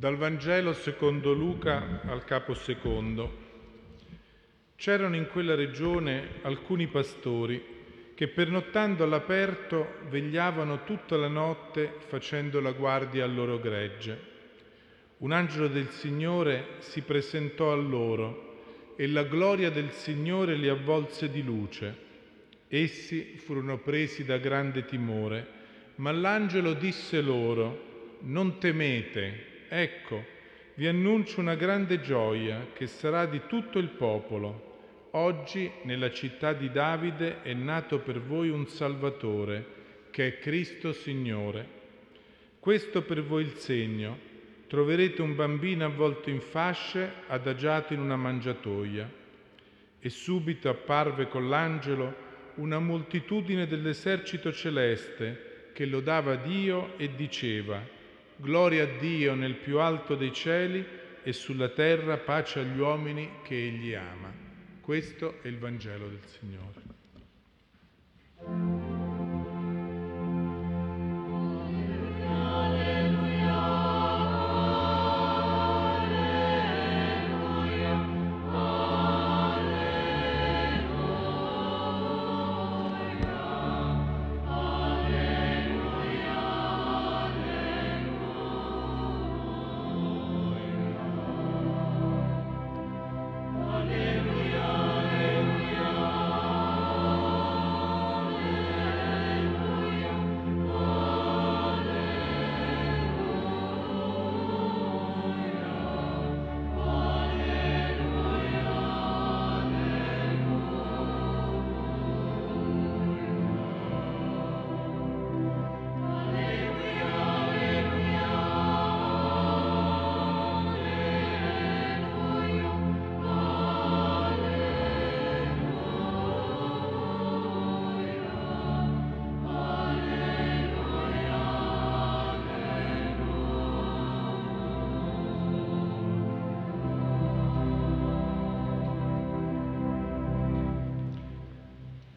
Dal Vangelo secondo Luca al capo secondo. C'erano in quella regione alcuni pastori che pernottando all'aperto vegliavano tutta la notte facendo la guardia al loro gregge. Un angelo del Signore si presentò a loro e la gloria del Signore li avvolse di luce. Essi furono presi da grande timore, ma l'angelo disse loro, non temete, Ecco, vi annuncio una grande gioia che sarà di tutto il popolo. Oggi nella città di Davide è nato per voi un Salvatore, che è Cristo Signore. Questo per voi il segno. Troverete un bambino avvolto in fasce, adagiato in una mangiatoia. E subito apparve con l'angelo una moltitudine dell'esercito celeste che lodava Dio e diceva, Gloria a Dio nel più alto dei cieli e sulla terra pace agli uomini che Egli ama. Questo è il Vangelo del Signore.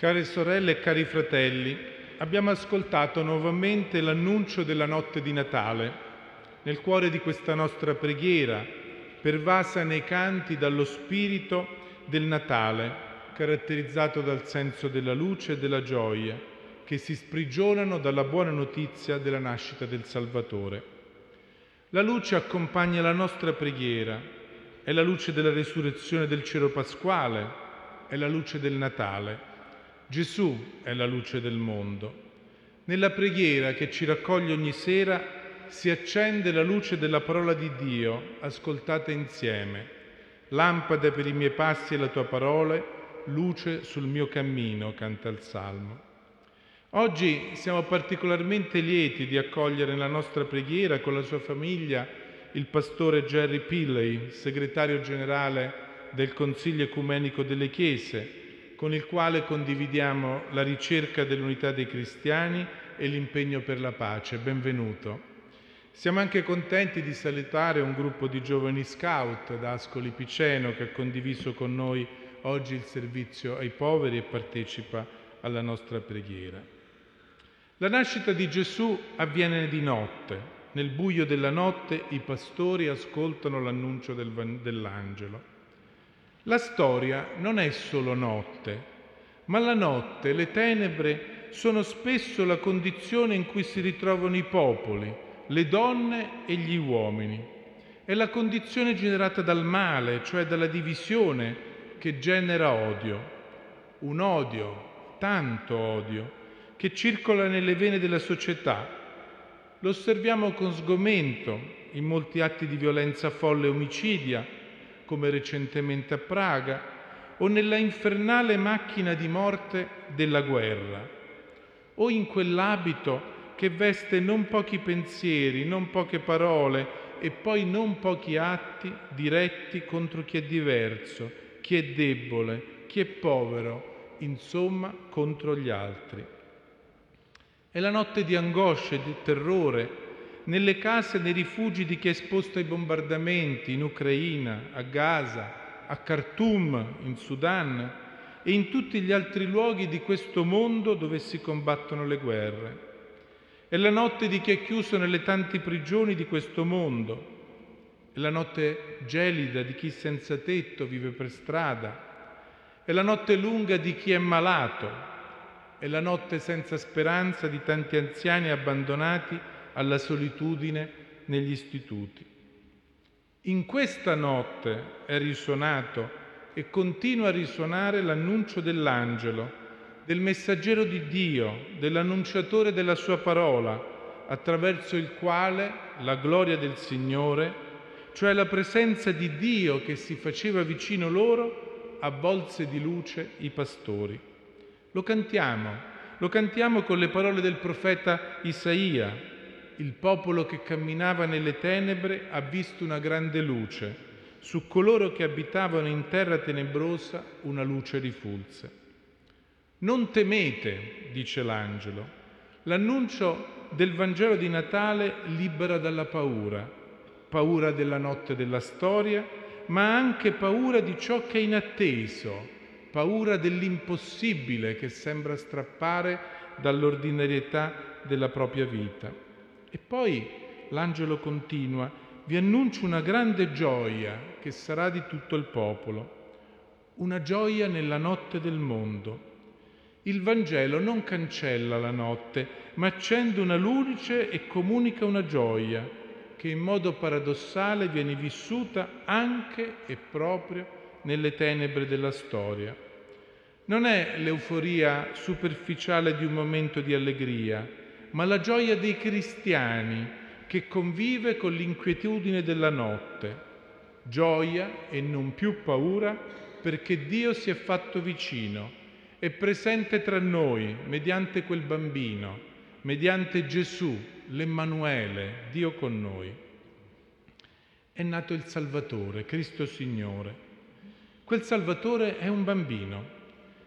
Care sorelle e cari fratelli, abbiamo ascoltato nuovamente l'annuncio della notte di Natale, nel cuore di questa nostra preghiera, pervasa nei canti dallo spirito del Natale, caratterizzato dal senso della luce e della gioia, che si sprigionano dalla buona notizia della nascita del Salvatore. La luce accompagna la nostra preghiera, è la luce della resurrezione del cielo pasquale, è la luce del Natale Gesù è la luce del mondo. Nella preghiera che ci raccoglie ogni sera si accende la luce della parola di Dio, ascoltata insieme. Lampada per i miei passi e la tua parola, luce sul mio cammino, canta il Salmo. Oggi siamo particolarmente lieti di accogliere nella nostra preghiera con la sua famiglia il pastore Jerry Pilley, segretario generale del Consiglio Ecumenico delle Chiese, con il quale condividiamo la ricerca dell'unità dei cristiani e l'impegno per la pace. Benvenuto. Siamo anche contenti di salutare un gruppo di giovani scout da Ascoli Piceno che ha condiviso con noi oggi il servizio ai poveri e partecipa alla nostra preghiera. La nascita di Gesù avviene di notte. Nel buio della notte i pastori ascoltano l'annuncio del, dell'angelo. La storia non è solo notte, ma la notte, le tenebre sono spesso la condizione in cui si ritrovano i popoli, le donne e gli uomini. È la condizione generata dal male, cioè dalla divisione che genera odio. Un odio, tanto odio, che circola nelle vene della società. Lo osserviamo con sgomento in molti atti di violenza folle e omicidia, come recentemente a Praga, o nella infernale macchina di morte della guerra, o in quell'abito che veste non pochi pensieri, non poche parole e poi non pochi atti diretti contro chi è diverso, chi è debole, chi è povero, insomma contro gli altri. È la notte di angoscia e di terrore nelle case nei rifugi di chi è esposto ai bombardamenti in Ucraina, a Gaza, a Khartoum, in Sudan e in tutti gli altri luoghi di questo mondo dove si combattono le guerre. È la notte di chi è chiuso nelle tante prigioni di questo mondo, è la notte gelida di chi senza tetto vive per strada, è la notte lunga di chi è malato, è la notte senza speranza di tanti anziani abbandonati alla solitudine negli istituti. In questa notte è risuonato e continua a risuonare l'annuncio dell'angelo, del messaggero di Dio, dell'annunciatore della sua parola, attraverso il quale la gloria del Signore cioè la presenza di Dio che si faceva vicino loro, avvolse di luce i pastori. Lo cantiamo, lo cantiamo con le parole del profeta Isaia. Il popolo che camminava nelle tenebre ha visto una grande luce, su coloro che abitavano in terra tenebrosa una luce rifulse. Non temete, dice l'angelo. L'annuncio del Vangelo di Natale libera dalla paura paura della notte della storia, ma anche paura di ciò che è inatteso, paura dell'impossibile che sembra strappare dall'ordinarietà della propria vita. E poi l'angelo continua, vi annuncio una grande gioia che sarà di tutto il popolo, una gioia nella notte del mondo. Il Vangelo non cancella la notte, ma accende una luce e comunica una gioia che in modo paradossale viene vissuta anche e proprio nelle tenebre della storia. Non è l'euforia superficiale di un momento di allegria, ma la gioia dei cristiani che convive con l'inquietudine della notte. Gioia e non più paura perché Dio si è fatto vicino, è presente tra noi mediante quel bambino mediante Gesù, l'Emmanuele, Dio con noi. È nato il Salvatore, Cristo Signore. Quel Salvatore è un bambino,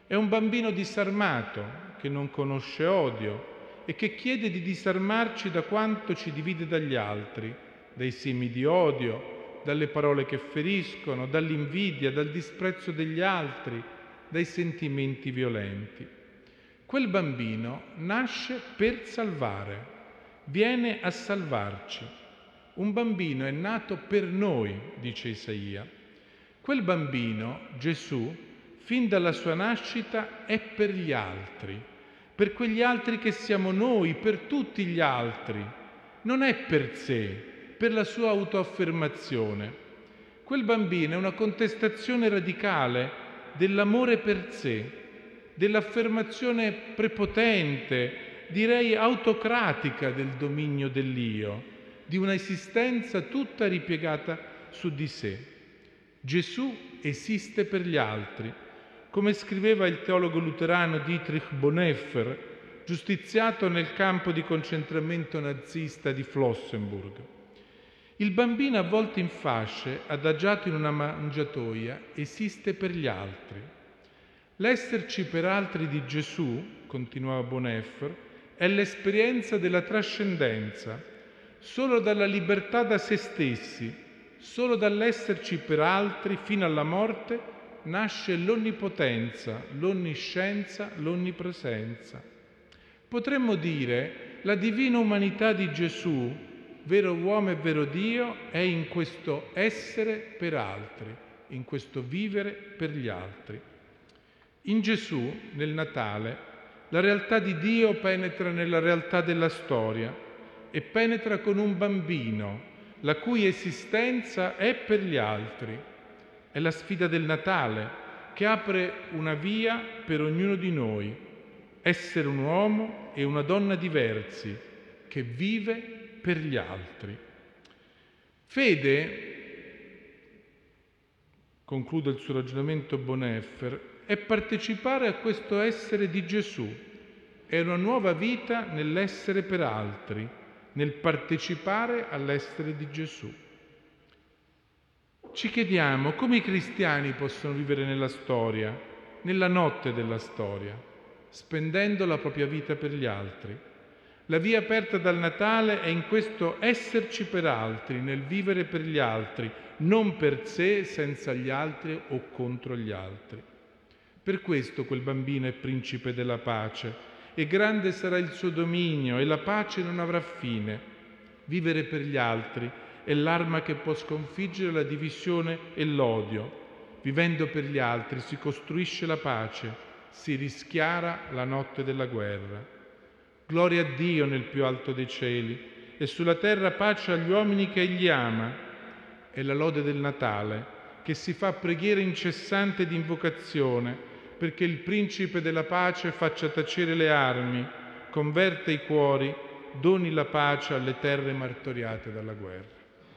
è un bambino disarmato che non conosce odio e che chiede di disarmarci da quanto ci divide dagli altri, dai semi di odio, dalle parole che feriscono, dall'invidia, dal disprezzo degli altri, dai sentimenti violenti. Quel bambino nasce per salvare, viene a salvarci. Un bambino è nato per noi, dice Isaia. Quel bambino, Gesù, fin dalla sua nascita è per gli altri, per quegli altri che siamo noi, per tutti gli altri. Non è per sé, per la sua autoaffermazione. Quel bambino è una contestazione radicale dell'amore per sé, dell'affermazione prepotente, direi autocratica del dominio dell'io, di una esistenza tutta ripiegata su di sé. Gesù esiste per gli altri, come scriveva il teologo luterano Dietrich Bonhoeffer, giustiziato nel campo di concentramento nazista di Flossenburg. Il bambino avvolto in fasce, adagiato in una mangiatoia, esiste per gli altri. L'esserci per altri di Gesù, continuava Boneffer, è l'esperienza della trascendenza. Solo dalla libertà da se stessi, solo dall'esserci per altri fino alla morte, nasce l'onnipotenza, l'onniscienza, l'onnipresenza. Potremmo dire la divina umanità di Gesù, vero uomo e vero Dio, è in questo essere per altri, in questo vivere per gli altri. In Gesù, nel Natale, la realtà di Dio penetra nella realtà della storia e penetra con un bambino, la cui esistenza è per gli altri. È la sfida del Natale che apre una via per ognuno di noi, essere un uomo e una donna diversi, che vive per gli altri. Fede, conclude il suo ragionamento Boneffer, è partecipare a questo essere di Gesù, è una nuova vita nell'essere per altri, nel partecipare all'essere di Gesù. Ci chiediamo come i cristiani possono vivere nella storia, nella notte della storia, spendendo la propria vita per gli altri. La via aperta dal Natale è in questo esserci per altri, nel vivere per gli altri, non per sé, senza gli altri o contro gli altri. Per questo quel bambino è principe della pace e grande sarà il suo dominio e la pace non avrà fine. Vivere per gli altri è l'arma che può sconfiggere la divisione e l'odio. Vivendo per gli altri si costruisce la pace, si rischiara la notte della guerra. Gloria a Dio nel più alto dei cieli e sulla terra pace agli uomini che Egli ama. È la lode del Natale che si fa preghiera incessante di invocazione perché il principe della pace faccia tacere le armi, converta i cuori, doni la pace alle terre martoriate dalla guerra.